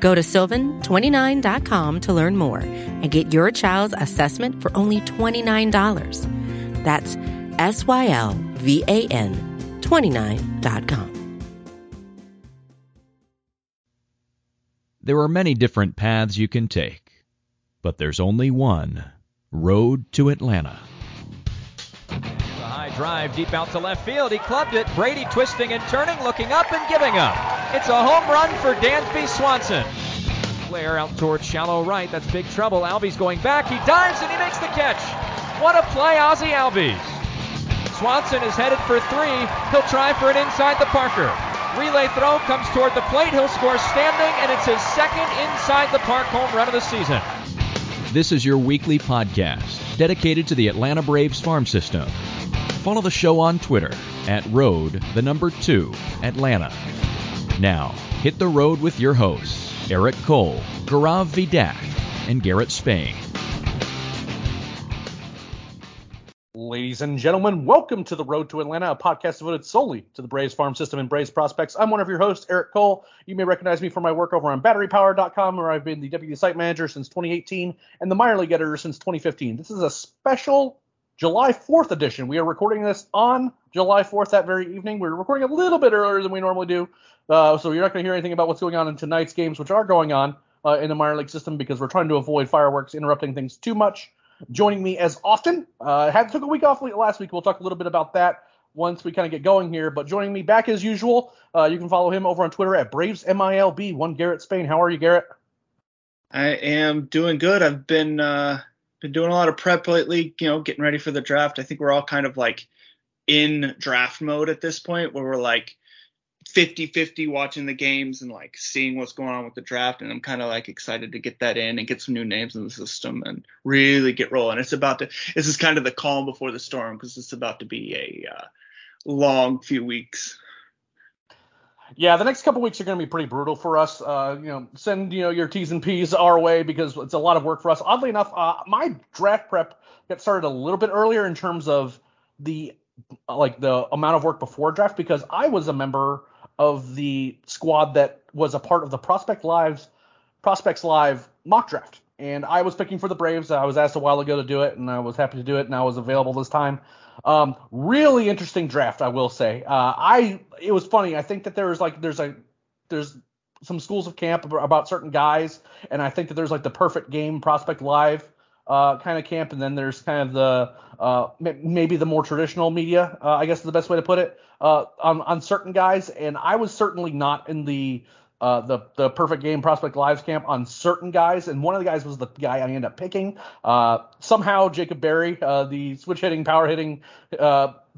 Go to sylvan29.com to learn more and get your child's assessment for only $29. That's S Y L V A N 29.com. There are many different paths you can take, but there's only one road to Atlanta. Drive deep out to left field. He clubbed it. Brady twisting and turning, looking up and giving up. It's a home run for Dansby Swanson. Blair out towards shallow right. That's big trouble. Albies going back. He dives and he makes the catch. What a play, Ozzie Albies. Swanson is headed for three. He'll try for it inside the Parker. Relay throw comes toward the plate. He'll score standing, and it's his second inside the park home run of the season. This is your weekly podcast dedicated to the Atlanta Braves farm system. Follow the show on Twitter at road the number 2 Atlanta. Now, hit the road with your hosts, Eric Cole, Gaurav Vidak, and Garrett Spain. Ladies and gentlemen, welcome to the Road to Atlanta, a podcast devoted solely to the Braves farm system and Braves prospects. I'm one of your hosts, Eric Cole. You may recognize me from my work over on BatteryPower.com, where I've been the deputy site manager since 2018 and the minor league editor since 2015. This is a special July 4th edition. We are recording this on July 4th that very evening. We're recording a little bit earlier than we normally do, uh, so you're not going to hear anything about what's going on in tonight's games, which are going on uh, in the minor league system because we're trying to avoid fireworks interrupting things too much joining me as often. Uh, had took a week off last week. We'll talk a little bit about that once we kind of get going here. But joining me back as usual, uh, you can follow him over on Twitter at Braves MILB. One Garrett Spain. How are you, Garrett? I am doing good. I've been uh, been doing a lot of prep lately. You know, getting ready for the draft. I think we're all kind of like in draft mode at this point, where we're like 50-50 watching the games and like seeing what's going on with the draft and i'm kind of like excited to get that in and get some new names in the system and really get rolling it's about to this is kind of the calm before the storm because it's about to be a uh, long few weeks yeah, the next couple weeks are going to be pretty brutal for us. Uh, you know, send you know your T's and P's our way because it's a lot of work for us. Oddly enough, uh, my draft prep got started a little bit earlier in terms of the like the amount of work before draft because I was a member of the squad that was a part of the Prospect Lives Prospects Live mock draft. And I was picking for the Braves. I was asked a while ago to do it, and I was happy to do it, and I was available this time. Um, really interesting draft, I will say. Uh, I it was funny. I think that there's like there's a there's some schools of camp about certain guys, and I think that there's like the perfect game prospect live uh, kind of camp, and then there's kind of the uh, maybe the more traditional media, uh, I guess is the best way to put it, uh, on on certain guys. And I was certainly not in the uh, the the perfect game prospect lives camp on certain guys, and one of the guys was the guy I ended up picking. Uh, somehow Jacob Berry, the switch hitting, power hitting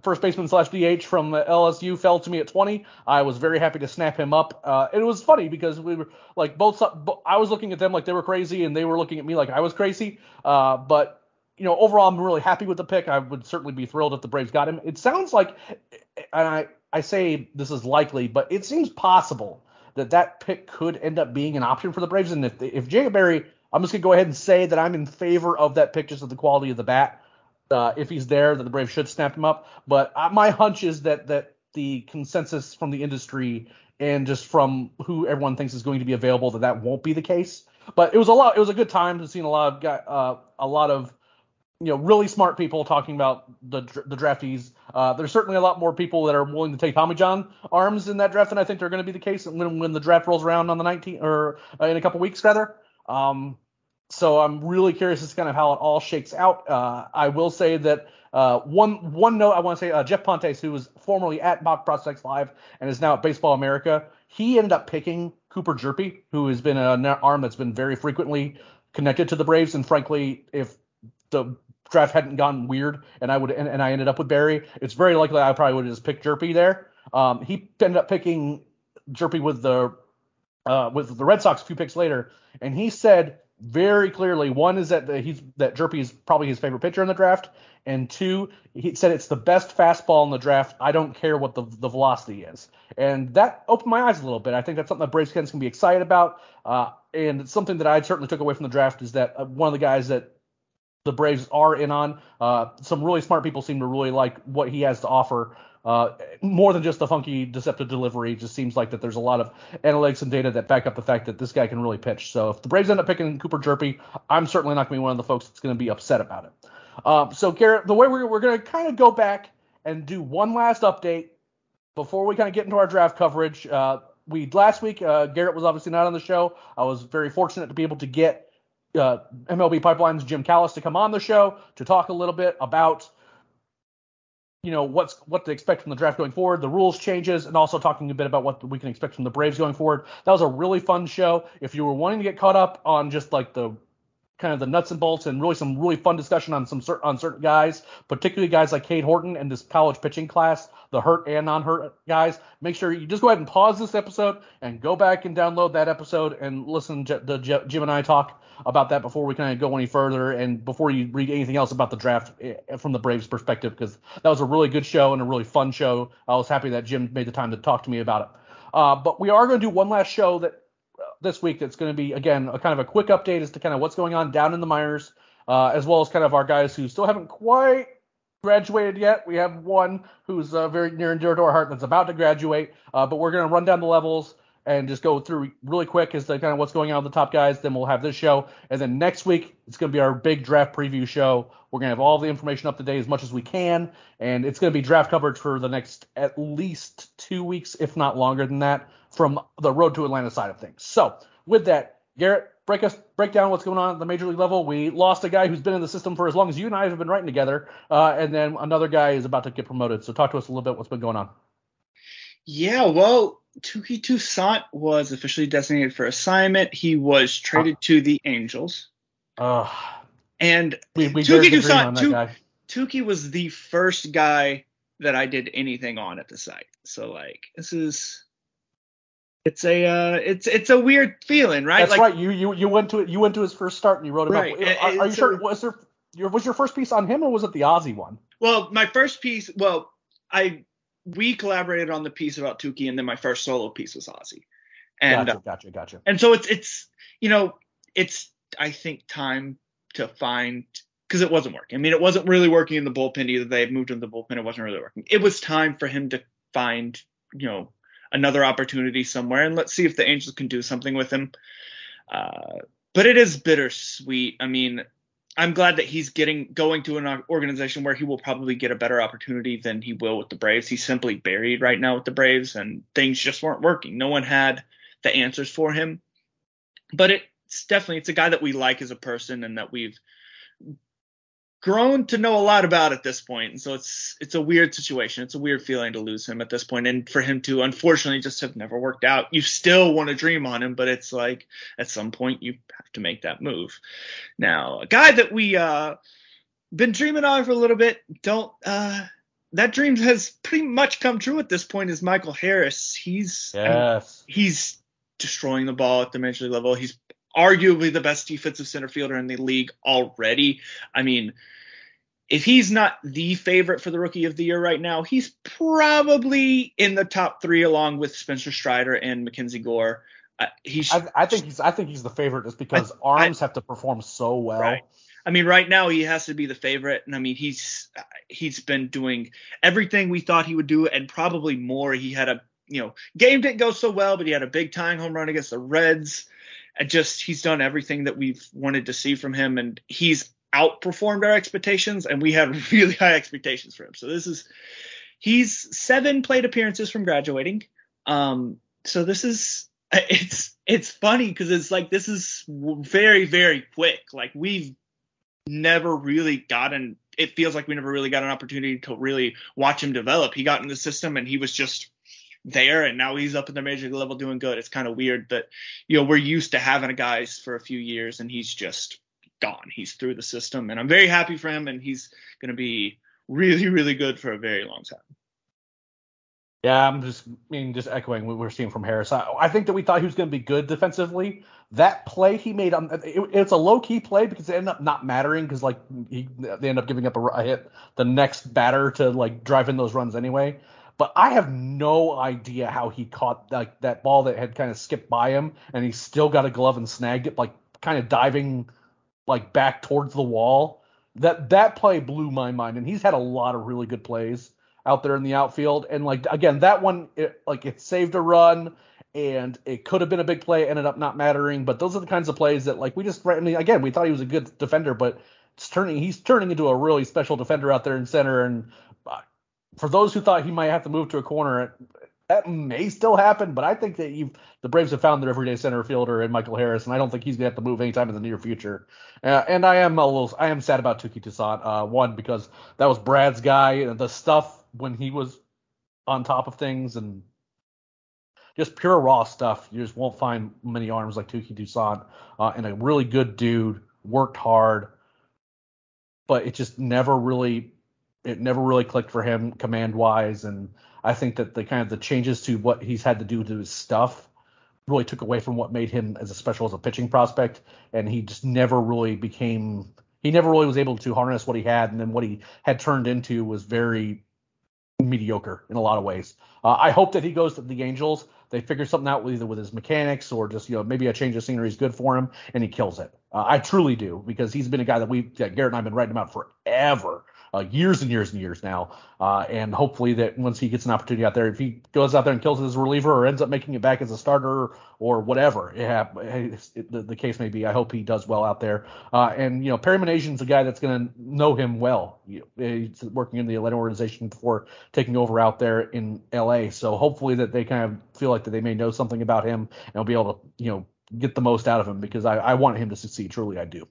first baseman slash DH from LSU, fell to me at 20. I was very happy to snap him up. Uh, it was funny because we were like both. I was looking at them like they were crazy, and they were looking at me like I was crazy. Uh, but you know, overall, I'm really happy with the pick. I would certainly be thrilled if the Braves got him. It sounds like, and I I say this is likely, but it seems possible that that pick could end up being an option for the Braves. And if if Jacob Berry, I'm just gonna go ahead and say that I'm in favor of that pick just of the quality of the bat. Uh, if he's there, that the Braves should snap him up. But uh, my hunch is that that the consensus from the industry and just from who everyone thinks is going to be available that that won't be the case. But it was a lot. It was a good time to see a lot of uh, a lot of you know really smart people talking about the the draftees. Uh, there's certainly a lot more people that are willing to take Tommy John arms in that draft, and I think they're going to be the case when when the draft rolls around on the 19th or uh, in a couple weeks rather. Um, so I'm really curious as to kind of how it all shakes out. Uh, I will say that uh, one one note I want to say uh, Geoff Pontes, who was formerly at Mock Prospects Live and is now at Baseball America, he ended up picking Cooper Hjerpe, who has been an arm that's been very frequently connected to the Braves, and frankly, if the draft hadn't gone weird and I would and, and I ended up with Berry, it's very likely I probably would have just picked Hjerpe there. Um, he ended up picking Hjerpe with the uh, with the Red Sox a few picks later, and he said very clearly. One is that the, he's that Hjerpe is probably his favorite pitcher in the draft, and two, he said it's the best fastball in the draft. I don't care what the the velocity is, and that opened my eyes a little bit. I think that's something that Braves fans can be excited about, uh, and it's something that I certainly took away from the draft is that uh, one of the guys that the Braves are in on. Uh, some really smart people seem to really like what he has to offer. Uh, more than just the funky, deceptive delivery, just seems like that there's a lot of analytics and data that back up the fact that this guy can really pitch. So if the Braves end up picking Cooper Hjerpe, I'm certainly not going to be one of the folks that's going to be upset about it. Um, so Garrett, the way we're, we're going to kind of go back and do one last update before we kind of get into our draft coverage. Uh, we last week, uh, Garrett was obviously not on the show. I was very fortunate to be able to get uh, MLB Pipeline's Jim Callis to come on the show to talk a little bit about you know what's what to expect from the draft going forward, the rules changes, and also talking a bit about what we can expect from the Braves going forward. That was a really fun show. If you were wanting to get caught up on just like the kind of the nuts and bolts and really some really fun discussion on some on certain guys, particularly guys like Cade Horton and this college pitching class, the hurt and non-hurt guys. Make sure you just go ahead and pause this episode and go back and download that episode and listen to Jim and I talk about that before we kind of go any further and before you read anything else about the draft eh, from the Braves perspective because that was a really good show and a really fun show. I was happy that Jim made the time to talk to me about it. Uh, but we are going to do one last show that this week that's going to be again a kind of a quick update as to kind of what's going on down in the minors, uh, as well as kind of our guys who still haven't quite graduated yet. We have one who's uh, very near and dear to our heart that's about to graduate, uh, but we're going to run down the levels and just go through really quick as to kind of what's going on with the top guys. Then we'll have this show, and then next week it's going to be our big draft preview show. We're going to have all the information up to date as much as we can, and it's going to be draft coverage for the next at least two weeks, if not longer than that, from the Road to Atlanta side of things. So with that, Garrett, break us break down what's going on at the major league level. We lost a guy who's been in the system for as long as you and I have been writing together, uh, and then another guy is about to get promoted. So talk to us a little bit what's been going on. Yeah, well, Touki Toussaint was officially designated for assignment. He was traded uh, to the Angels. Uh, and we, we Touki Toussaint, Touki was the first guy that I did anything on at the site. So like, this is it's a uh, it's it's a weird feeling, right? That's like, right. You you you went to it. You went to his first start and you wrote about. Right. Are, are you sure? Was there your was your first piece on him or was it the Ozzie one? Well, my first piece. Well, I we collaborated on the piece about Touki, and then my first solo piece was Ozzie. And gotcha, gotcha, gotcha. And so it's it's you know it's I think time to find because it wasn't working. I mean, it wasn't really working in the bullpen either. They had moved him to the bullpen. It wasn't really working. It was time for him to find you know another opportunity somewhere, and let's see if the Angels can do something with him. Uh, but it is bittersweet. I mean, I'm glad that he's getting going to an organization where he will probably get a better opportunity than he will with the Braves. He's simply buried right now with the Braves, and things just weren't working. No one had the answers for him. But it's definitely it's a guy that we like as a person and that we've grown to know a lot about at this point. And so it's it's a weird situation. It's a weird feeling to lose him at this point and for him to unfortunately just have never worked out. You still want to dream on him, but it's like at some point you have to make that move. Now, a guy that we uh been dreaming on for a little bit, don't uh that dream has pretty much come true at this point is Michael Harris. He's yes. I mean, he's destroying the ball at the major league level. He's arguably the best defensive center fielder in the league already. I mean, if he's not the favorite for the rookie of the year right now, he's probably in the top three along with Spencer Strider and Mackenzie Gore. Uh, he's, I, I, think he's I think he's the favorite just because I, arms I, have to perform so well. Right. I mean, right now he has to be the favorite, and I mean he's he's been doing everything we thought he would do, and probably more. He had a you know game didn't go so well, but he had a big tying home run against the Reds just he's done everything that we've wanted to see from him, and he's outperformed our expectations, and we had really high expectations for him. So this is he's seven plate appearances from graduating. Um, so this is it's it's funny because it's like this is very very quick. Like we've never really gotten. It feels like we never really got an opportunity to really watch him develop. He got in the system and he was just there and now he's up in the major league level doing good. It's kind of weird that, you know, we're used to having a guys for a few years and he's just gone. He's through the system and I'm very happy for him and he's going to be really, really good for a very long time. Yeah, I'm just I mean just echoing what we're seeing from Harris. I, I think that we thought he was going to be good defensively. That play he made, um, it, it's a low key play because it ended up not mattering because like he, they end up giving up a, a hit the next batter to like drive in those runs anyway. But I have no idea how he caught like that ball that had kind of skipped by him and he still got a glove and snagged it like kind of diving like back towards the wall. That that play blew my mind and he's had a lot of really good plays out there in the outfield. And like again, that one it, like it saved a run and it could have been a big play, ended up not mattering. But those are the kinds of plays that like we just I mean, again we thought he was a good defender, but it's turning he's turning into a really special defender out there in center. And for those who thought he might have to move to a corner, that may still happen. But I think that you've the Braves have found their everyday center fielder in Michael Harris, and I don't think he's gonna have to move anytime in the near future. Uh, and I am a little I am sad about Touki Toussaint. Uh, one because that was Brad's guy, and the stuff when he was on top of things and just pure raw stuff. You just won't find many arms like Touki Toussaint uh, and a really good dude, worked hard, but it just never really it never really clicked for him command wise and I think that the kind of the changes to what he's had to do to his stuff really took away from what made him as a special as a pitching prospect and he just never really became he never really was able to harness what he had and then what he had turned into was very mediocre in a lot of ways. Uh, I hope that he goes to the Angels. They figure something out with either with his mechanics or just you know maybe a change of scenery is good for him and he kills it. Uh, I truly do because he's been a guy that we that Garrett and I've been writing about forever uh, years and years and years now. Uh, and hopefully that once he gets an opportunity out there, if he goes out there and kills a reliever or ends up making it back as a starter or whatever it, it, the, the, case may be, I hope he does well out there. Uh, and you know Perry a guy that's going to know him well. He's working in the Atlanta organization before taking over out there in LA. So hopefully that they kind of feel like that they may know something about him and will be able to you know get the most out of him because I, I want him to succeed. Truly, I do.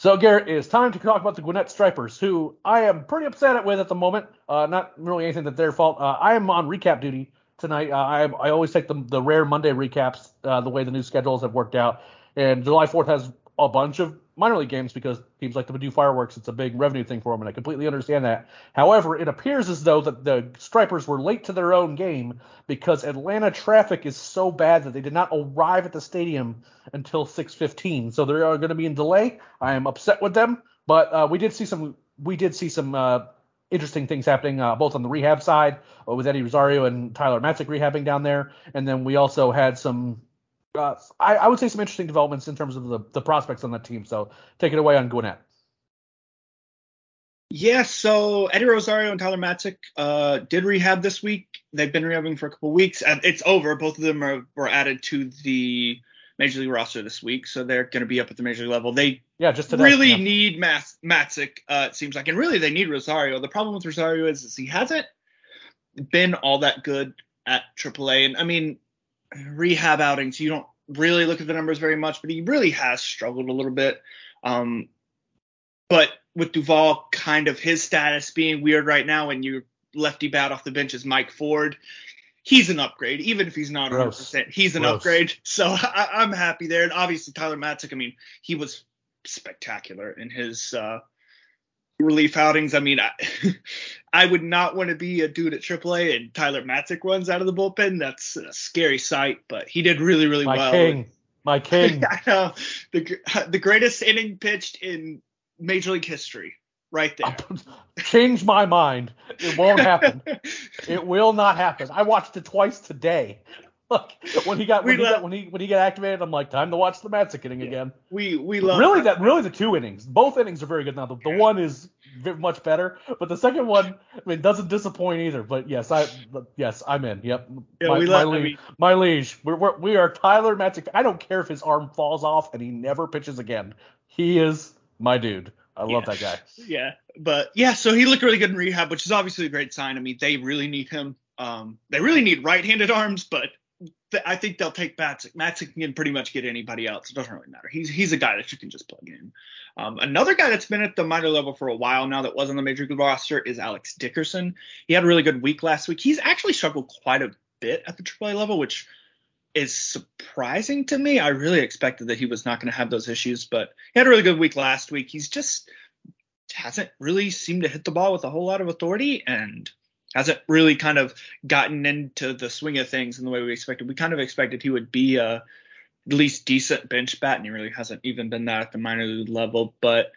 So, Garrett, it's time to talk about the Gwinnett Stripers, who I am pretty upset with at the moment. Uh, not really anything that's their fault. Uh, I am on recap duty tonight. Uh, I, I always take the, the rare Monday recaps uh, the way the new schedules have worked out. And July 4th has a bunch of minor league games because teams like to do fireworks. It's a big revenue thing for them, and I completely understand that. However, it appears as though that the Stripers were late to their own game because Atlanta traffic is so bad that they did not arrive at the stadium until 6:15. So they are going to be in delay. I am upset with them, but uh, we did see some we did see some uh, interesting things happening uh, both on the rehab side uh, with Eddie Rosario and Tyler Matzek rehabbing down there, and then we also had some uh, I, I, would say some interesting developments in terms of the, the prospects on that team. So take it away on Gwinnett. Yeah, so Eddie Rosario and Tyler Matzek uh, did rehab this week. They've been rehabbing for a couple weeks. It's over. Both of them are, were added to the major league roster this week, so they're going to be up at the major league level. They yeah, just today, really yeah. need Mat- Matzek, uh, it seems like, and really they need Rosario. The problem with Rosario is, is he hasn't been all that good at AAA, and I mean rehab outings, you don't really look at the numbers very much, but he really has struggled a little bit. Um, but with Duvall, kind of his status being weird right now, and you lefty bat off the bench is Mike Ford, he's an upgrade. Even if he's not 100, percent he's an Gross. upgrade. So I, am happy there. And obviously Tyler Matzek, I mean, he was spectacular in his uh, relief outings. I mean, I, I would not want to be a dude at AAA and Tyler Matzek runs out of the bullpen. That's a scary sight, but he did really, really well. My well. King. My king. I know. The, the greatest inning pitched in Major League history. Right there. Change my mind. It won't happen. it will not happen. I watched it twice today. Look, when he got when, he, got when he when he got activated, I'm like, time to watch the Matzek inning yeah. again. We we love really that really the two innings. Both innings are very good now. The, the one is much better, but the second one, I mean, doesn't disappoint either. But yes, I yes I'm in. Yep. Yeah, my, we love, my, liege, I mean, my liege. We're, we're we are Tyler Matzek. I don't care if his arm falls off and he never pitches again. He is my dude. I love yeah. that guy. Yeah, but yeah, so he looked really good in rehab, which is obviously a great sign. I mean, they really need him. Um, they really need right-handed arms, but I think they'll take Matzek. Matzek can pretty much get anybody else. It doesn't really matter. He's he's a guy that you can just plug in. Um, another guy that's been at the minor level for a while now that was on the major league roster is Alex Dickerson. He had a really good week last week. He's actually struggled quite a bit at the AAA level, which is surprising to me. I really expected that he was not going to have those issues, but he had a really good week last week. He's just hasn't really seemed to hit the ball with a whole lot of authority and hasn't really kind of gotten into the swing of things in the way we expected. We kind of expected he would be a at least decent bench bat, and he really hasn't even been that at the minor league level. But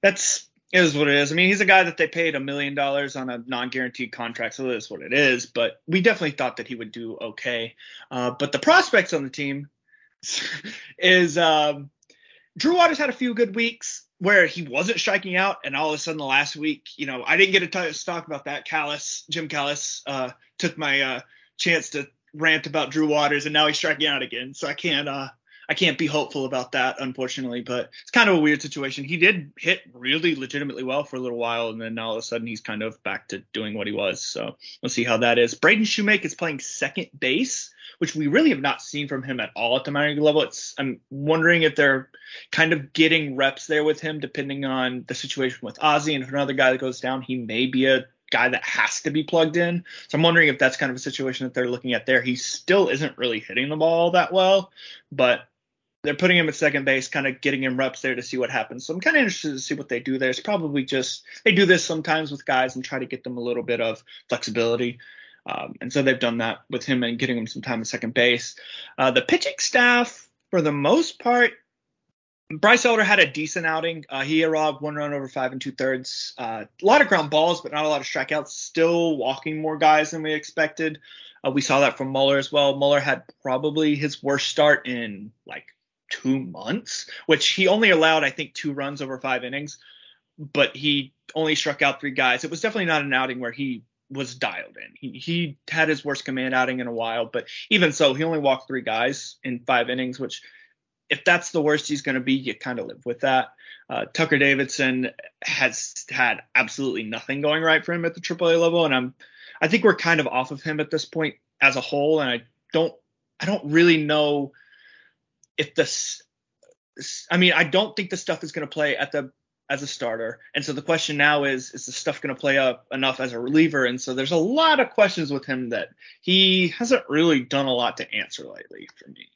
that's is what it is. I mean, he's a guy that they paid a million dollars on a non-guaranteed contract, so is what it is. But we definitely thought that he would do okay. Uh, but the prospects on the team is um, Drew Waters had a few good weeks where he wasn't striking out, and all of a sudden the last week, you know, I didn't get a talk about that. Callis, Jim Callis, uh, took my uh, chance to rant about Drew Waters, and now he's striking out again. So I can't uh, I can't be hopeful about that, unfortunately. But it's kind of a weird situation. He did hit really legitimately well for a little while, and then all of a sudden he's kind of back to doing what he was. So we'll see how that is. Braden Shewmake is playing second base, which we really have not seen from him at all at the minor league level. It's I'm wondering if they're kind of getting reps there with him, depending on the situation with Ozzie. And if another guy that goes down, he may be a guy that has to be plugged in. So I'm wondering if that's kind of a situation that they're looking at there. He still isn't really hitting the ball that well, but they're putting him at second base, kind of getting him reps there to see what happens. So I'm kind of interested to see what they do there. It's probably just they do this sometimes with guys and try to get them a little bit of flexibility. Um, and so they've done that with him and getting him some time at second base. Uh, the pitching staff, for the most part, Bryce Elder had a decent outing. Uh, he allowed one run over five and two thirds. Uh, a lot of ground balls, but not a lot of strikeouts. Still walking more guys than we expected. Uh, we saw that from Muller as well. Muller had probably his worst start in like two months, which he only allowed, I think, two runs over five innings, but he only struck out three guys. It was definitely not an outing where he was dialed in. He, he had his worst command outing in a while, but even so, he only walked three guys in five innings, which if that's the worst he's going to be, you kind of live with that. Uh, Tucker Davidson has had absolutely nothing going right for him at the AAA level, and I'm I think we're kind of off of him at this point as a whole, and I don't I don't really know if this I mean, I don't think the stuff is going to play at the as a starter. And so the question now is, is the stuff going to play up enough as a reliever? And so there's a lot of questions with him that he hasn't really done a lot to answer lately for me.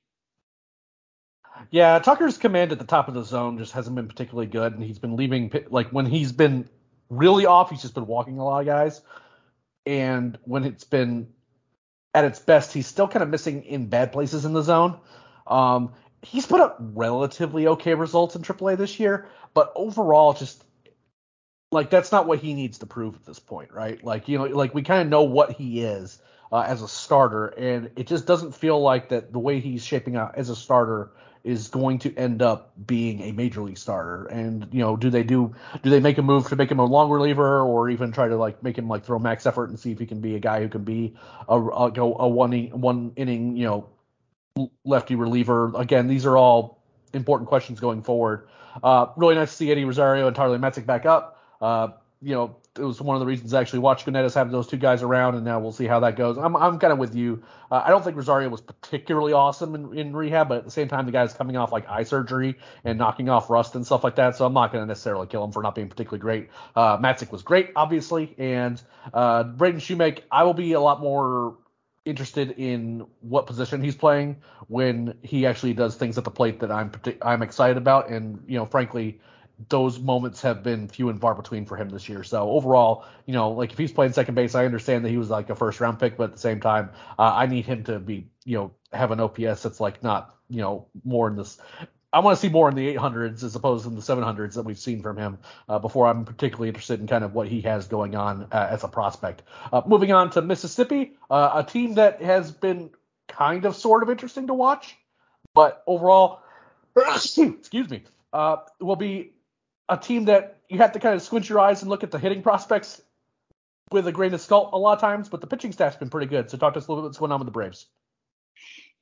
Yeah, Tucker's command at the top of the zone just hasn't been particularly good, and he's been leaving like when he's been really off, he's just been walking a lot of guys, and when it's been at its best, he's still kind of missing in bad places in the zone. Um, he's put up relatively okay results in AAA this year, but overall, just like that's not what he needs to prove at this point, right? Like you know, like we kind of know what he is uh, as a starter, and it just doesn't feel like that the way he's shaping out as a starter is going to end up being a major league starter. And you know, do they do do they make a move to make him a long reliever, or even try to like make him like throw max effort and see if he can be a guy who can be a a, a one one inning you know lefty reliever. Again, these are all important questions going forward. Uh, really nice to see Eddie Rosario and Tyler Matzek back up. Uh, you know, it was one of the reasons I actually watched Gwinnett's have those two guys around, and now we'll see how that goes. I'm, I'm kind of with you. Uh, I don't think Rosario was particularly awesome in, in rehab, but at the same time, the guy's coming off like eye surgery and knocking off rust and stuff like that, so I'm not going to necessarily kill him for not being particularly great. Uh, Matzek was great, obviously, and uh, Braden Shewmake, I will be a lot more interested in what position he's playing when he actually does things at the plate that I'm I'm excited about, and you know, frankly, those moments have been few and far between for him this year. So overall, you know, like if he's playing second base, I understand that he was like a first round pick, but at the same time, uh, I need him to be, you know, have an OPS that's like not, you know, more in this I want to see more in the 800s as opposed to the 700s that we've seen from him uh, before I'm particularly interested in kind of what he has going on uh, as a prospect. Uh, moving on to Mississippi, uh, a team that has been kind of sort of interesting to watch, but overall, excuse me, uh, will be a team that you have to kind of squint your eyes and look at the hitting prospects with a grain of salt a lot of times, but the pitching staff's been pretty good. So talk to us a little bit what's going on with the Braves.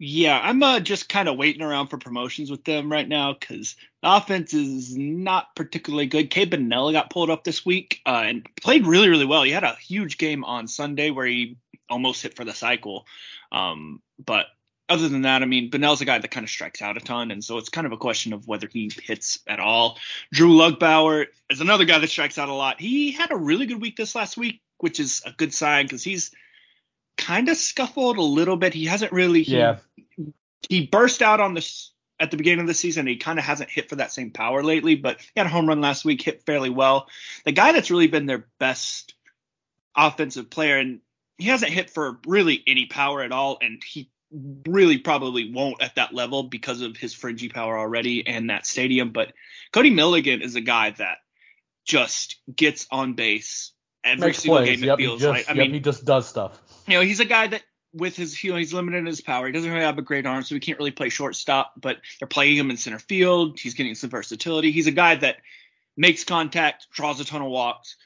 Yeah, I'm uh, just kind of waiting around for promotions with them right now because the offense is not particularly good. Cade Bunnell got pulled up this week uh, and played really, really well. He had a huge game on Sunday where he almost hit for the cycle. Um, but other than that, I mean, Bunnell's a guy that kind of strikes out a ton, and so it's kind of a question of whether he hits at all. Drew Lugbauer is another guy that strikes out a lot. He had a really good week this last week, which is a good sign because he's – kind of scuffled a little bit. He hasn't really. Yeah. He burst out on this at the beginning of the season. He kind of hasn't hit for that same power lately, but he had a home run last week, hit fairly well. The guy that's really been their best offensive player, and he hasn't hit for really any power at all, and he really probably won't at that level because of his fringy power already and that stadium. But Cody Milligan is a guy that just gets on base every Makes single plays. game. It feels just, like. I yep, mean, he just does stuff. you know, he's a guy that with his you know, he's limited in his power. He doesn't really have a great arm, so he can't really play shortstop. But they're playing him in center field. He's getting some versatility. He's a guy that makes contact, draws a ton of walks.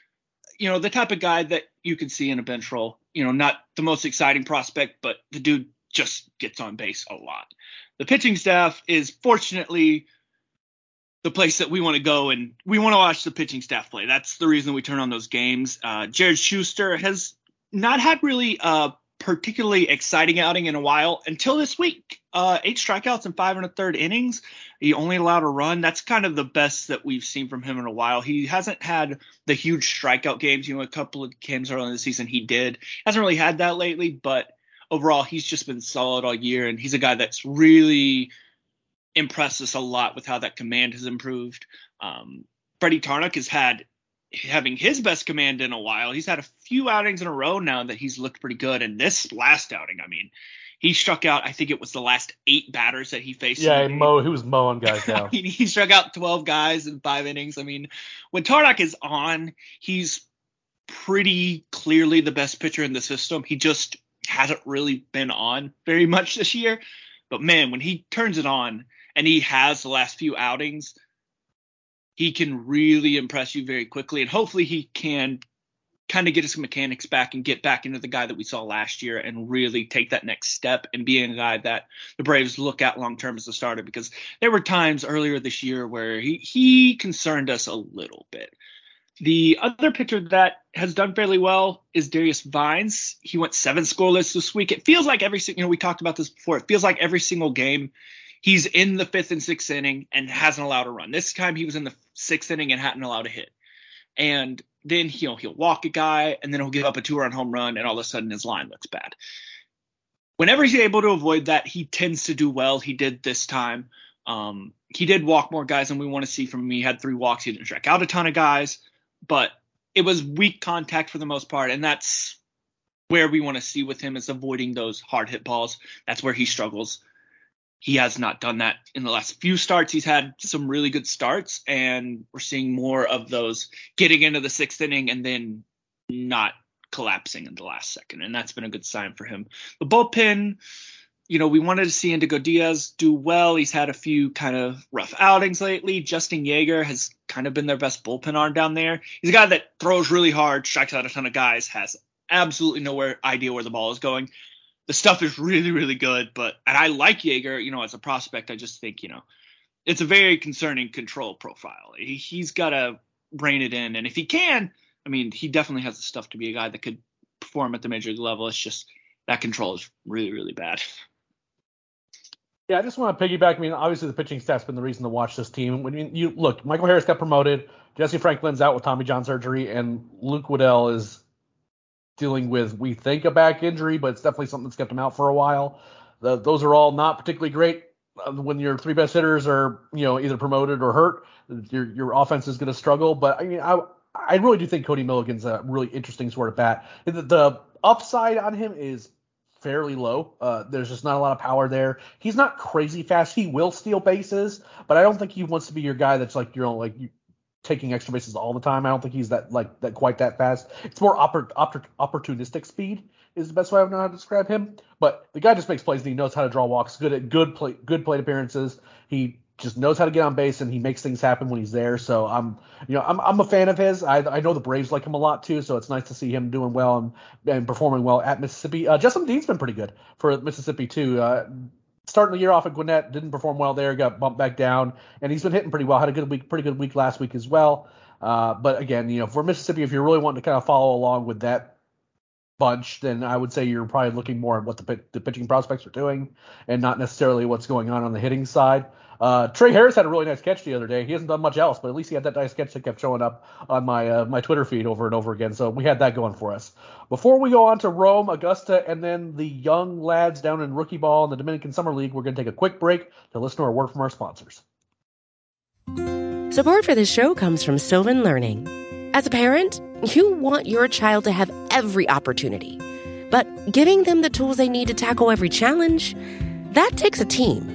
You know, the type of guy that you can see in a bench role. You know, not the most exciting prospect, but the dude just gets on base a lot. The pitching staff is fortunately the place that we want to go and we want to watch the pitching staff play. That's the reason we turn on those games. Uh, Jared Schuster has not had really a particularly exciting outing in a while until this week. Uh, eight strikeouts in five and a third innings. He only allowed a run. That's kind of the best that we've seen from him in a while. He hasn't had the huge strikeout games. You know, a couple of games early in the season he did. He hasn't really had that lately, but overall he's just been solid all year, and he's a guy that's really impressed us a lot with how that command has improved. Um, Freddie Tarnok has had having his best command in a while. He's had a few outings in a row now that he's looked pretty good. And this last outing, I mean, he struck out. I think it was the last eight batters that he faced. Yeah, he, mow, he was mowing guys down. I mean, he struck out 12 guys in five innings. I mean, when Tarnok is on, he's pretty clearly the best pitcher in the system. He just hasn't really been on very much this year. But man, when he turns it on and he has the last few outings, he can really impress you very quickly. And hopefully he can kind of get his mechanics back and get back into the guy that we saw last year and really take that next step and being a guy that the Braves look at long term as a starter because there were times earlier this year where he, he concerned us a little bit. The other pitcher that has done fairly well is Darius Vines. He went seven scoreless this week. It feels like every you know we talked about this before. It feels like every single game he's in the fifth and sixth inning and hasn't allowed a run. This time he was in the sixth inning and hadn't allowed a hit. And then you know he'll walk a guy and then he'll give up a two-run home run and all of a sudden his line looks bad. Whenever he's able to avoid that, he tends to do well. He did this time. Um, he did walk more guys than we want to see from him. He had three walks. He didn't strike out a ton of guys but it was weak contact for the most part, and that's where we want to see with him is avoiding those hard hit balls. That's where he struggles. He has not done that in the last few starts. He's had some really good starts, and we're seeing more of those getting into the sixth inning and then not collapsing in the last second, and that's been a good sign for him. The bullpen, you know, we wanted to see Indigo Diaz do well. He's had a few kind of rough outings lately. Justin Yeager has kind of been their best bullpen arm down there. He's a guy that throws really hard, strikes out a ton of guys, has absolutely no idea where the ball is going. The stuff is really, really good, but and I like Yeager, you know, as a prospect. I just think, you know, it's a very concerning control profile. He, he's got to rein it in, and if he can, I mean, he definitely has the stuff to be a guy that could perform at the major league level. It's just that control is really, really bad. Yeah, I just want to piggyback. I mean, obviously the pitching staff's been the reason to watch this team. When you, you look, Michael Harris got promoted, Jesse Franklin's out with Tommy John surgery, and Luke Waddell is dealing with we think a back injury, but it's definitely something that's kept him out for a while. The, those are all not particularly great. Uh, when your three best hitters are you know either promoted or hurt, your your offense is going to struggle. But I mean, I I really do think Cody Milligan's a really interesting sort of bat. The, the upside on him is fairly low. Uh, there's just not a lot of power there. He's not crazy fast. He will steal bases, but I don't think he wants to be your guy that's like you're like you, taking extra bases all the time. I don't think he's that like that quite that fast. It's more oppor- oppor- opportunistic speed is the best way I know how to describe him. But the guy just makes plays and he knows how to draw walks. Good at good play, good plate appearances. He just knows how to get on base and he makes things happen when he's there. So I'm, you know, I'm, I'm a fan of his. I, I know the Braves like him a lot too. So it's nice to see him doing well and, and performing well at Mississippi. Uh, Justin Dean's been pretty good for Mississippi too. Uh, starting the year off at Gwinnett, didn't perform well there, got bumped back down, and he's been hitting pretty well. Had a good week, pretty good week last week as well. Uh, but again, you know, for Mississippi, if you're really wanting to kind of follow along with that bunch, then I would say you're probably looking more at what the, the pitching prospects are doing, and not necessarily what's going on on the hitting side. Uh, Trey Harris had a really nice catch the other day. He hasn't done much else, but at least he had that nice catch that kept showing up on my uh, my Twitter feed over and over again. So we had that going for us. Before we go on to Rome, Augusta, and then the young lads down in rookie ball in the Dominican Summer League, we're going to take a quick break to listen to a word from our sponsors. Support for this show comes from Sylvan Learning. As a parent, you want your child to have every opportunity, but giving them the tools they need to tackle every challenge, that takes a team.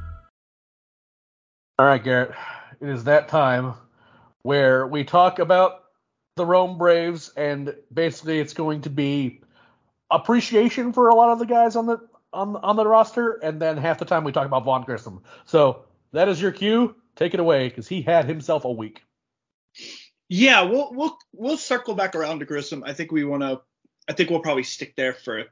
All right, Garrett. It is that time where we talk about the Rome Braves, and basically it's going to be appreciation for a lot of the guys on the on on the roster, and then half the time we talk about Vaughn Grissom. So that is your cue. Take it away because he had himself a week. Yeah, we'll we'll we'll circle back around to Grissom. I think we want to. I think we'll probably stick there for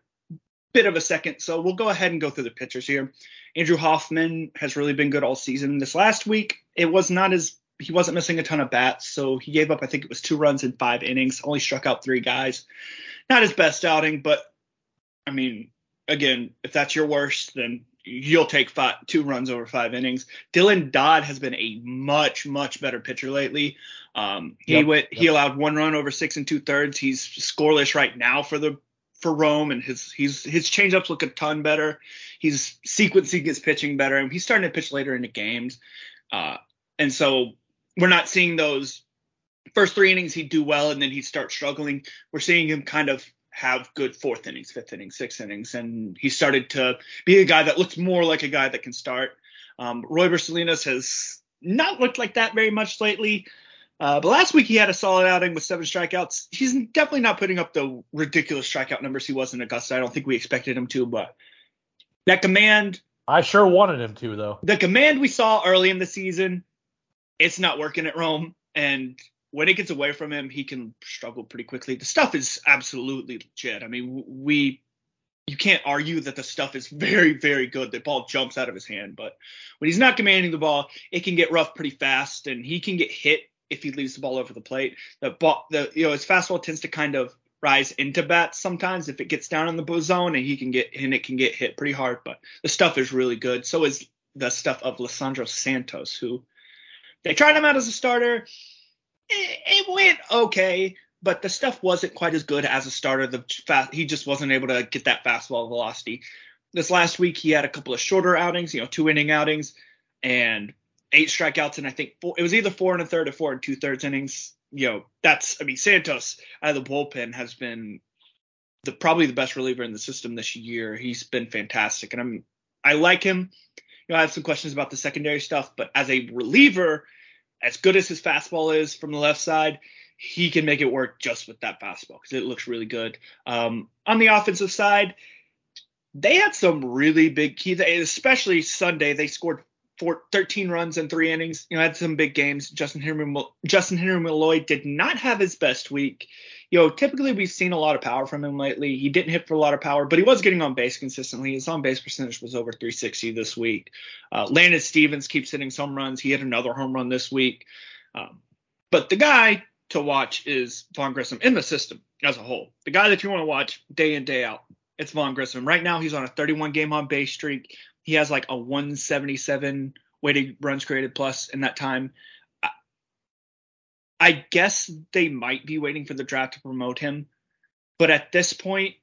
bit of a second. So we'll go ahead and go through the pitchers here. Andrew Hoffmann has really been good all season. This last week, it was not as he wasn't missing a ton of bats, so he gave up I think it was two runs in five innings, only struck out three guys. Not his best outing, but I mean, again, if that's your worst, then you'll take five, two runs over five innings. Dylan Dodd has been a much much better pitcher lately. Um, he yep, went yep. he allowed one run over six and two thirds. He's scoreless right now for the for Rome, and his he's his changeups look a ton better. He's sequencing his pitching better, and he's starting to pitch later into games. Uh, and so we're not seeing those first three innings he'd do well, and then he'd start struggling. We're seeing him kind of have good fourth innings, fifth innings, sixth innings, and he started to be a guy that looks more like a guy that can start. Um, Royber Salinas has not looked like that very much lately. Uh, but last week he had a solid outing with seven strikeouts. He's definitely not putting up the ridiculous strikeout numbers he was in Augusta. I don't think we expected him to, but that command. I sure wanted him to, though. The command we saw early in the season, it's not working at Rome. And when it gets away from him, he can struggle pretty quickly. The stuff is absolutely legit. I mean, we you can't argue that the stuff is very, very good. The ball jumps out of his hand, but when he's not commanding the ball, it can get rough pretty fast, and he can get hit if he leaves the ball over the plate. The ball, the you know, his fastball tends to kind of rise into bats sometimes if it gets down in the zone and he can get and it can get hit pretty hard. But the stuff is really good. So is the stuff of Lisandro Santos, who they tried him out as a starter. It, it went okay, but the stuff wasn't quite as good as a starter. The fast, he just wasn't able to get that fastball velocity. This last week he had a couple of shorter outings, you know, two inning outings, and eight strikeouts and I think four, it was either four and a third or four and two thirds innings. You know, that's I mean Santos out of the bullpen has been the probably the best reliever in the system this year. He's been fantastic, and I'm I like him. You know, I have some questions about the secondary stuff, but as a reliever, as good as his fastball is from the left side, he can make it work just with that fastball because it looks really good. Um, on the offensive side, they had some really big keys, especially Sunday. They scored four, 13 runs in three innings. You know, had some big games. Justin Henry, Justin Henry Malloy did not have his best week. You know, typically we've seen a lot of power from him lately. He didn't hit for a lot of power, but he was getting on base consistently. His on base percentage was over 360 this week. Uh, Landon Stephens keeps hitting some runs. He hit another home run this week. Um, but the guy to watch is Vaughn Grissom in the system as a whole. The guy that you want to watch day in day out. It's Vaughn Grissom. Right now, he's on a 31 game on base streak. He has like a 177 weighted runs created plus in that time. I guess they might be waiting for the draft to promote him, but at this point,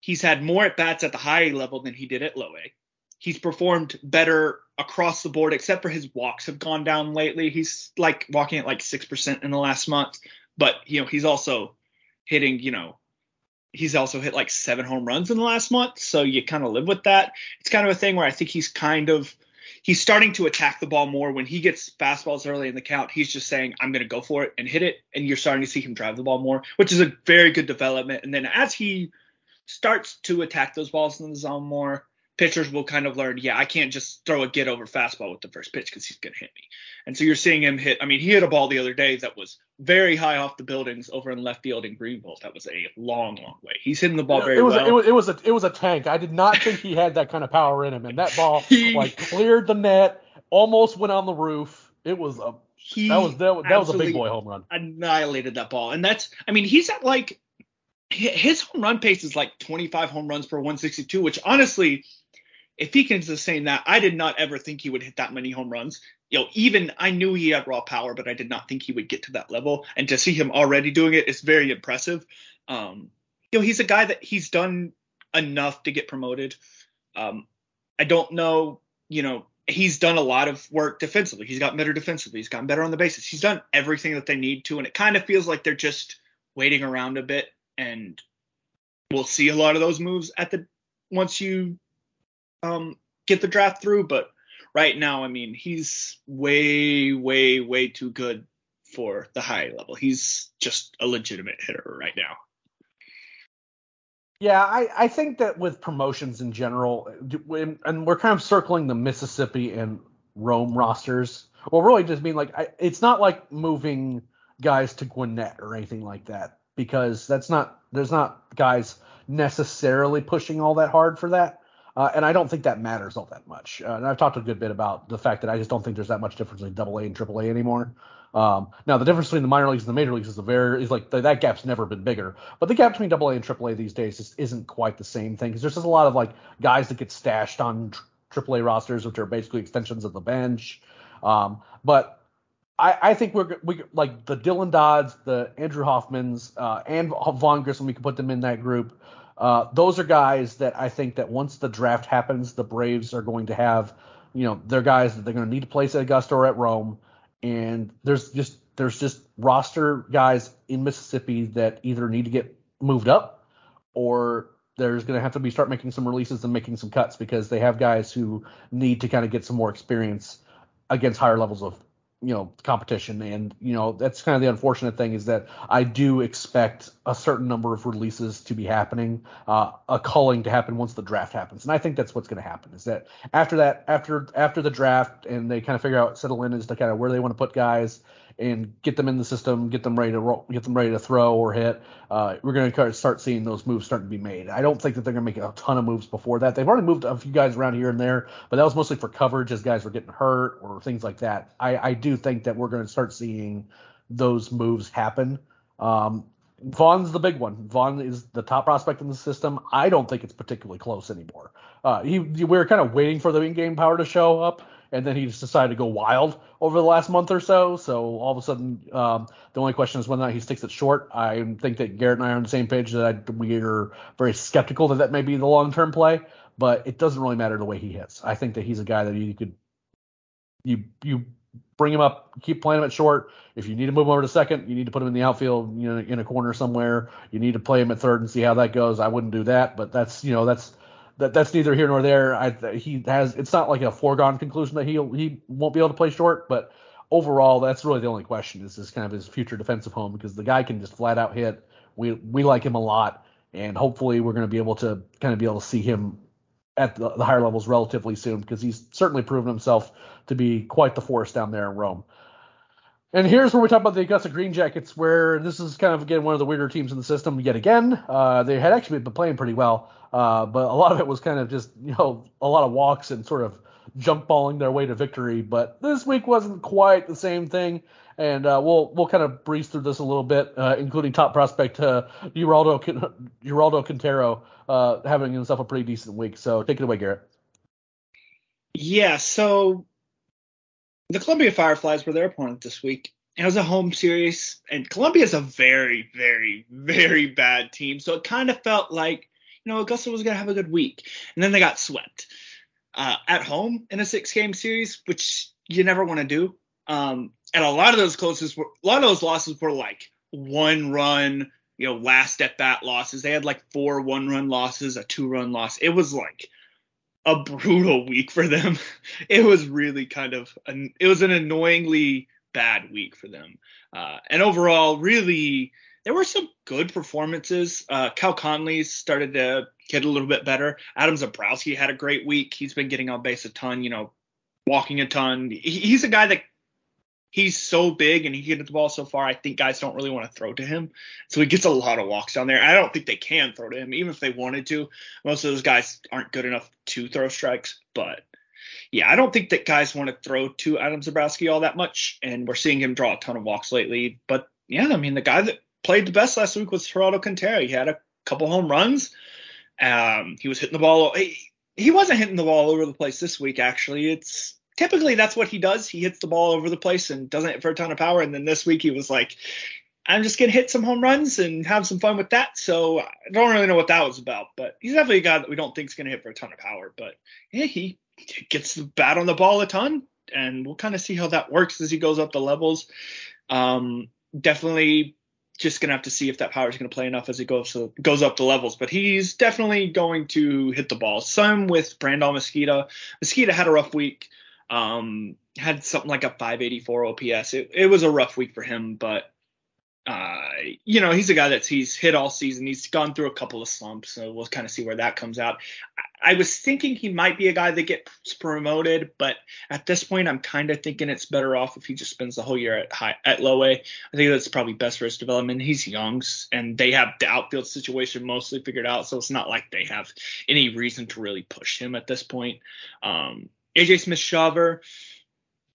he's had more at bats at the high level than he did at low A. He's performed better across the board, except for his walks have gone down lately. He's like walking at like six percent in the last month, but you know he's also hitting. You know, he's also hit like seven home runs in the last month, so you kind of live with that. It's kind of a thing where I think he's kind of he's starting to attack the ball more when he gets fastballs early in the count. He's just saying, I'm going to go for it and hit it. And you're starting to see him drive the ball more, which is a very good development. And then as he starts to attack those balls in the zone more, pitchers will kind of learn, yeah, I can't just throw a get over fastball with the first pitch because he's going to hit me. And so you're seeing him hit. I mean, he hit a ball the other day that was very high off the buildings over in left field in Greenville. That was a long, long way. He's hitting the ball very it was well. A, it was it was a it was a tank. I did not think he had that kind of power in him, and that ball He- like cleared the net, almost went on the roof. It was a he that was that, was- that was a big boy home run. annihilated that ball. And that's, I mean, he's at like, his home run pace is like 25 home runs per 162, which honestly, if he can sustain that, I did not ever think he would hit that many home runs. You know, even I knew he had raw power, but I did not think he would get to that level. And to see him already doing it is very impressive. Um, you know, he's a guy that he's done enough to get promoted. Um, I don't know, you know, he's done a lot of work defensively. He's gotten better defensively. He's gotten better on the bases. He's done everything that they need to, and it kind of feels like they're just waiting around a bit. And we'll see a lot of those moves at the once you um, get the draft through. But right now, I mean, he's way, way, way too good for the high level. He's just a legitimate hitter right now. Yeah, I, I think that with promotions in general, and we're kind of circling the Mississippi and Rome rosters. Well, really just mean like I, it's not like moving guys to Gwinnett or anything like that because that's not there's not guys necessarily pushing all that hard for that. Uh, and I don't think that matters all that much. Uh, and I've talked a good bit about the fact that I just don't think there's that much difference between Double A and Triple A anymore. Um, now the difference between the minor leagues and the major leagues is a very is like that gap's never been bigger, but the gap between Double A and Triple A these days just isn't quite the same thing because there's just a lot of like guys that get stashed on tr- Triple A rosters, which are basically extensions of the bench. Um, but I, I think we're we like the Dylan Dodds, the Andrew Hoffmanns, uh, and Vaughn Grissom. We can put them in that group. Uh, those are guys that I think that once the draft happens, the Braves are going to have, you know, they're guys that they're going to need to place at Augusta or at Rome, and there's just there's just roster guys in Mississippi that either need to get moved up or there's going to have to be start making some releases and making some cuts because they have guys who need to kind of get some more experience against higher levels of you know competition. And you know that's kind of the unfortunate thing is that i do expect a certain number of releases to be happening uh, a culling to happen once the draft happens. And i think that's what's going to happen is that after that after after the draft and they kind of figure out settle in as to kind of where they want to put guys and get them in the system, get them ready to roll, get them ready to throw or hit. Uh, we're going to start seeing those moves starting to be made. I don't think that they're going to make a ton of moves before that. They've already moved a few guys around here and there, but that was mostly for coverage as guys were getting hurt or things like that. I, I do think that we're going to start seeing those moves happen. Um, Vaughn's the big one. Vaughn is the top prospect in the system. I don't think it's particularly close anymore. Uh, he, we were kind of waiting for the in-game power to show up, and then he just decided to go wild over the last month or so. So all of a sudden, um, the only question is whether or not he sticks it short. I think that Garrett and I are on the same page that we are very skeptical that that may be the long-term play, but it doesn't really matter the way he hits. I think that he's a guy that you could you you bring him up, keep playing him at short. If you need to move him over to second, you need to put him in the outfield, you know, in a corner somewhere. You need to play him at third and see how that goes. I wouldn't do that, but that's you know that's that that's neither here nor there. I he has it's not like a foregone conclusion that he'll he won't be able to play short, but overall that's really the only question is this kind of his future defensive home because the guy can just flat out hit. We we like him a lot, and hopefully we're going to be able to kind of be able to see him at the, the higher levels relatively soon because he's certainly proven himself to be quite the force down there in Rome. And here's where we talk about the Augusta Green Jackets, where this is kind of again one of the weirder teams in the system yet again. Uh, they had actually been playing pretty well, uh, but a lot of it was kind of just you know a lot of walks and sort of jump balling their way to victory. But this week wasn't quite the same thing, and uh, we'll we'll kind of breeze through this a little bit, uh, including top prospect uh, Geraldo Quintero uh, having himself a pretty decent week. So take it away, Garrett. Yeah, so the Columbia Fireflies were their opponent this week, it was a home series, and Columbia is a very, very, very bad team. So it kind of felt like, you know, Augusta was going to have a good week. And then they got swept uh, at home in a six game series, which you never want to do. Um, and a lot of those closest were, a lot of those losses were like one run, you know, last at bat losses. They had like four one run losses, a two run loss. It was like a brutal week for them. It was really kind of, an, it was an annoyingly bad week for them. Uh, and overall, really, there were some good performances. Uh, Cal Conley started to get a little bit better. Adam Zebrowski had a great week. He's been getting on base a ton, you know, walking a ton. He, he's a guy that he's so big and he can hit the ball so far. I think guys don't really want to throw to him. So he gets a lot of walks down there. I don't think they can throw to him, even if they wanted to. Most of those guys aren't good enough to throw strikes, but yeah, I don't think that guys want to throw to Adam Zebrowski all that much, and we're seeing him draw a ton of walks lately. But yeah, I mean, the guy that played the best last week was Geraldo Quintero. He had a couple home runs. Um, he was hitting the ball. He, he wasn't hitting the ball all over the place this week. Actually, it's typically that's what he does. He hits the ball over the place and doesn't hit for a ton of power. And then this week he was like, I'm just gonna hit some home runs and have some fun with that. So I don't really know what that was about, but he's definitely a guy that we don't think is gonna hit for a ton of power. But yeah, he gets the bat on the ball a ton, and we'll kind of see how that works as he goes up the levels. Um, definitely just gonna have to see if that power is gonna play enough as he goes goes up the levels. But he's definitely going to hit the ball. Same with Brandol Mezquita. Mezquita had a rough week. Um, had something like a 584 OPS. It, it was a rough week for him, but uh, you know, he's a guy that's he's hit all season. He's gone through a couple of slumps, so we'll kind of see where that comes out. I, I was thinking he might be a guy that gets promoted, but at this point, I'm kind of thinking it's better off if he just spends the whole year at high at low A. I think that's probably best for his development. He's young, and they have the outfield situation mostly figured out, so it's not like they have any reason to really push him at this point. Um, AJ Smith Shawver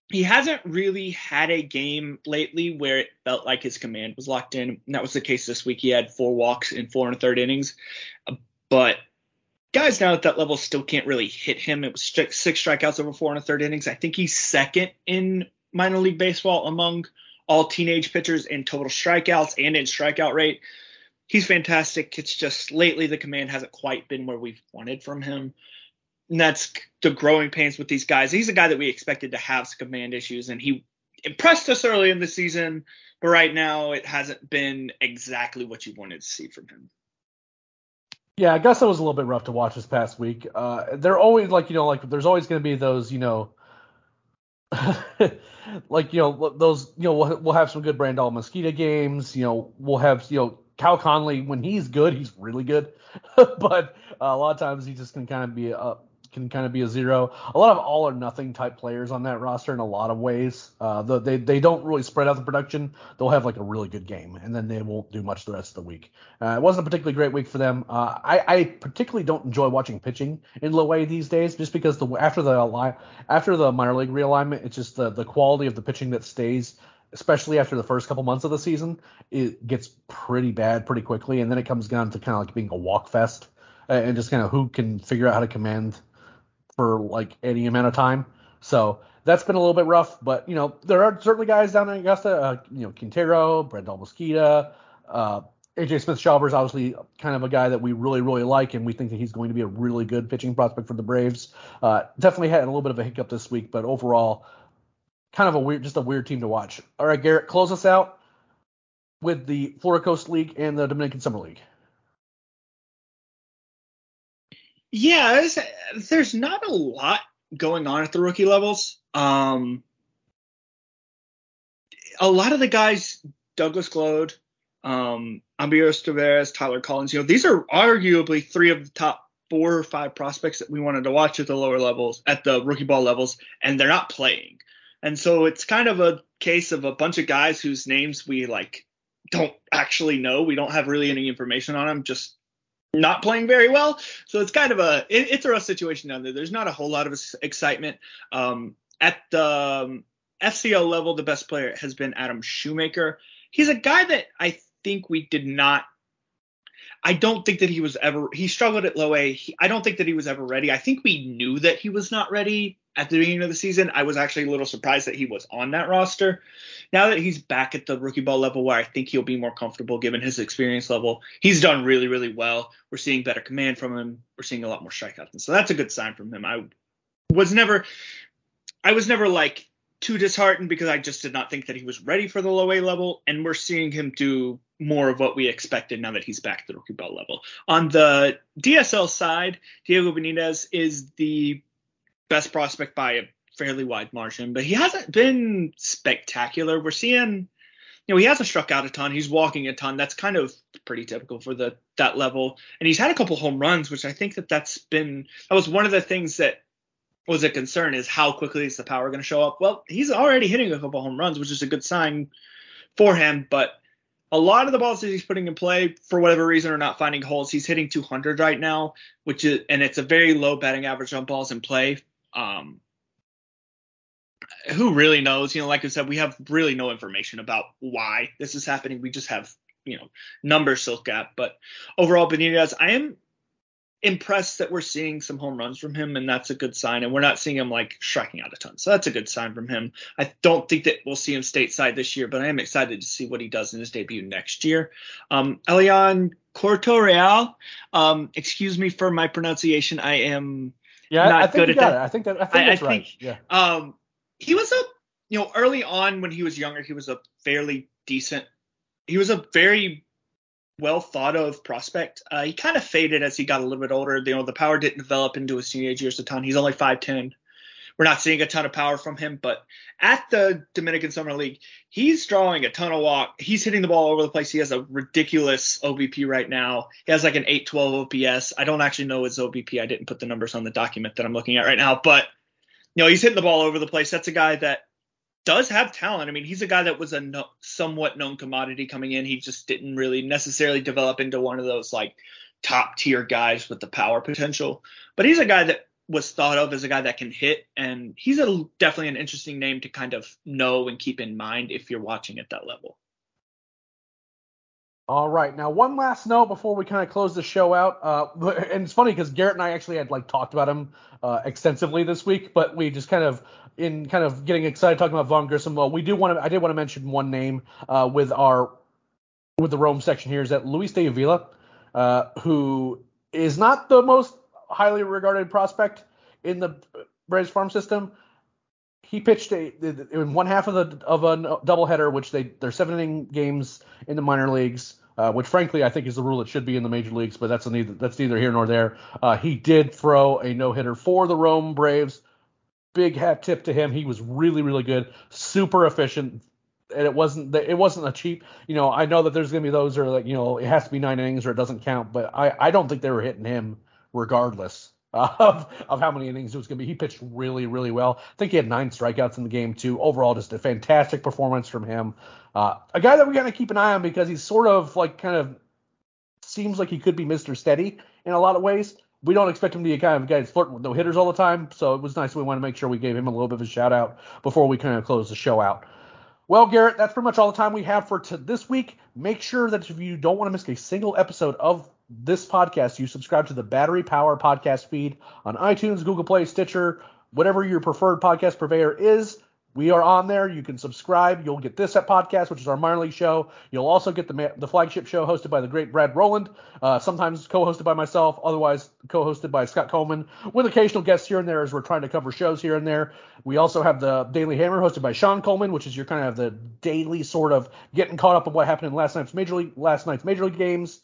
he hasn't really had a game lately where it felt like his command was locked in. And that was the case this week. He had four walks in four and a third innings. But guys now at that level still can't really hit him. It was six strikeouts over four and a third innings. I think he's second in minor league baseball among all teenage pitchers in total strikeouts and in strikeout rate. He's fantastic. It's just lately the command hasn't quite been where we've wanted from him and that's the growing pains with these guys. He's a guy that we expected to have some command issues, and he impressed us early in the season, but right now it hasn't been exactly what you wanted to see from him. Yeah, I guess that was a little bit rough to watch this past week. Uh, they're always like you know like there's always going to be those you know like you know those you know we'll, we'll have some good Brandol Mezquita games. You know we'll have you know Cal Conley when he's good he's really good, but uh, a lot of times he just can kind of be a can kind of be a zero. A lot of all or nothing type players on that roster in a lot of ways. Uh, the, they they don't really spread out the production. They'll have like a really good game, and then they won't do much the rest of the week. Uh, it wasn't a particularly great week for them. Uh, I, I particularly don't enjoy watching pitching in low A these days, just because the after the after the minor league realignment, it's just the the quality of the pitching that stays especially after the first couple months of the season, it gets pretty bad pretty quickly, and then it comes down to kind of like being a walk fest and just kind of who can figure out how to command for like any amount of time. So that's been a little bit rough, but you know there are certainly guys down in Augusta. Uh, you know Quintero, Brandol Mezquita, uh, AJ Smith Shawver is obviously kind of a guy that we really really like, and we think that he's going to be a really good pitching prospect for the Braves. Uh, definitely had a little bit of a hiccup this week, but overall, kind of a weird, just a weird team to watch. All right, Garrett, close us out with the Florida Coast League and the Dominican Summer League. Yeah, there's, not a lot going on at the rookie levels. Um, a lot of the guys, Douglas Glod, um, Ambioris Tavarez, Tyler Collins, you know, these are arguably three of the top four or five prospects that we wanted to watch at the lower levels, at the rookie ball levels, and they're not playing. And so it's kind of a case of a bunch of guys whose names we like don't actually know. We don't have really any information on them, just not playing very well. So it's kind of a it, it's a rough situation down there. There's not a whole lot of excitement. Um, at the um, FCL level, the best player has been Adam Shoemaker. He's a guy that I think we did not. I don't think that he was ever. He struggled at low A. He, I don't think that he was ever ready. I think we knew that he was not ready at the beginning of the season. I was actually a little surprised that he was on that roster now that he's back at the rookie ball level where I think he'll be more comfortable given his experience level, he's done really, really well. We're seeing better command from him. We're seeing a lot more strikeouts. And so that's a good sign from him. I was never, I was never like too disheartened because I just did not think that he was ready for the low A level. And we're seeing him do more of what we expected now that he's back at the rookie ball level. On the DSL side, Diego Benitez is the best prospect by a fairly wide margin, but he hasn't been spectacular. We're seeing, you know, he hasn't struck out a ton. He's walking a ton. That's kind of pretty typical for the that level. And he's had a couple home runs, which I think that that's been that was one of the things that was a concern is how quickly is the power going to show up. Well, he's already hitting a couple home runs, which is a good sign for him, but a lot of the balls that he's putting in play for whatever reason are not finding holes. He's hitting 200 right now, which is and it's a very low batting average on balls in play. Um, who really knows? You know, like I said, we have really no information about why this is happening. We just have you know numbers to look at. But overall, Benitez, I am impressed that we're seeing some home runs from him, and that's a good sign. And we're not seeing him like striking out a ton, so that's a good sign from him. I don't think that we'll see him stateside this year, but I am excited to see what he does in his debut next year. Um, Elian Cortoreal, um, excuse me for my pronunciation. I am Yeah, not I think good at that. it. I think that I think I- that's I right. think- yeah. Um, he was a, you know, early on when he was younger, he was a fairly decent. He was a very well thought of prospect. Uh, he kind of faded as he got a little bit older. You know, the power didn't develop into his teenage years a ton. He's only five ten. We're not seeing a ton of power from him, but at the Dominican Summer League, he's drawing a ton of walk. He's hitting the ball over the place. He has a ridiculous OBP right now. He has like an 812 OPS. I don't actually know his OBP. I didn't put the numbers on the document that I'm looking at right now, but you know, he's hitting the ball over the place. That's a guy that does have talent. I mean, he's a guy that was a no, somewhat known commodity coming in. He just didn't really necessarily develop into one of those like top tier guys with the power potential. But he's a guy that was thought of as a guy that can hit, and he's a definitely an interesting name to kind of know and keep in mind if you're watching at that level. All right. Now, one last note before we kind of close the show out. Uh, and it's funny because Garrett and I actually had like talked about him uh, extensively this week, but we just kind of in kind of getting excited talking about Vaughn Grissom. Well, we do want to. I did want to mention one name uh, with our with the Rome section here is that Luis de Avila, uh, who is not the most highly regarded prospect in the Braves farm system. He pitched a in one half of the of a doubleheader, which they they're seven inning games in the minor leagues, uh, which frankly I think is the rule it should be in the major leagues, but that's neither that's neither here nor there. Uh, he did throw a no hitter for the Rome Braves. Big hat tip to him. He was really really good, super efficient, and it wasn't it wasn't a cheap. You know I know that there's gonna be those that are like you know it has to be nine innings or it doesn't count, but I I don't think they were hitting him regardless of of how many innings it was going to be. He pitched really, really well. I think he had nine strikeouts in the game too. Overall, just a fantastic performance from him. Uh, a guy that we got to keep an eye on because he's sort of like kind of seems like he could be Mr. Steady in a lot of ways. We don't expect him to be a kind of guy that's flirting with no hitters all the time, so it was nice. We want to make sure we gave him a little bit of a shout out before we kind of close the show out. Well, Garrett, that's pretty much all the time we have for t- this week. Make sure that if you don't want to miss a single episode of this podcast, you subscribe to the Battery Power podcast feed on iTunes, Google Play, Stitcher, whatever your preferred podcast purveyor is. We are on there. You can subscribe. You'll get this at podcast, which is our minor league show. You'll also get the ma- the flagship show hosted by the great Brad Rowland, uh, sometimes co-hosted by myself, otherwise co-hosted by Scott Coleman, with occasional guests here and there as we're trying to cover shows here and there. We also have the Daily Hammer hosted by Sean Coleman, which is your kind of the daily sort of getting caught up on what happened in last night's major league last night's major league games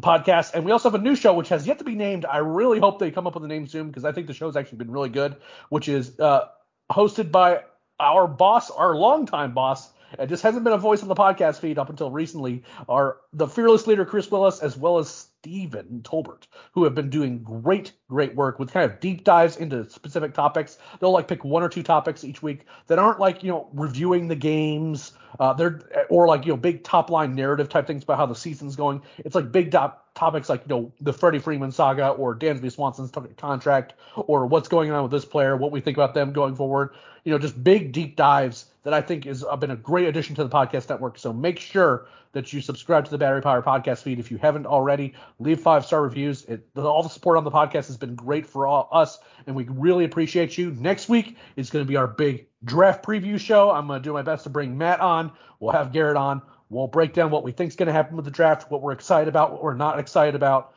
podcast. And we also have a new show which has yet to be named. I really hope they come up with a name soon because I think the show's actually been really good, which is uh, hosted by our boss, our longtime boss. It just hasn't been a voice on the podcast feed up until recently. Are the fearless leader Chris Willis as well as Steven Tolbert, who have been doing great, great work with kind of deep dives into specific topics. They'll like pick one or two topics each week that aren't like you know reviewing the games, uh, they're or like you know big top line narrative type things about how the season's going. It's like big top topics like you know the Freddie Freeman saga or Dansby Swanson's contract or what's going on with this player, what we think about them going forward. You know, just big deep dives that I think has been a great addition to the podcast network. So make sure that you subscribe to the Battery Power podcast feed if you haven't already. Leave five star reviews. It, all the support on the podcast has been great for all, us, and we really appreciate you. Next week is going to be our big draft preview show. I'm going to do my best to bring Matt on. We'll have Garrett on. We'll break down what we think is going to happen with the draft, what we're excited about, what we're not excited about.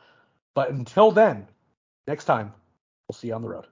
But until then, next time, we'll see you on the road.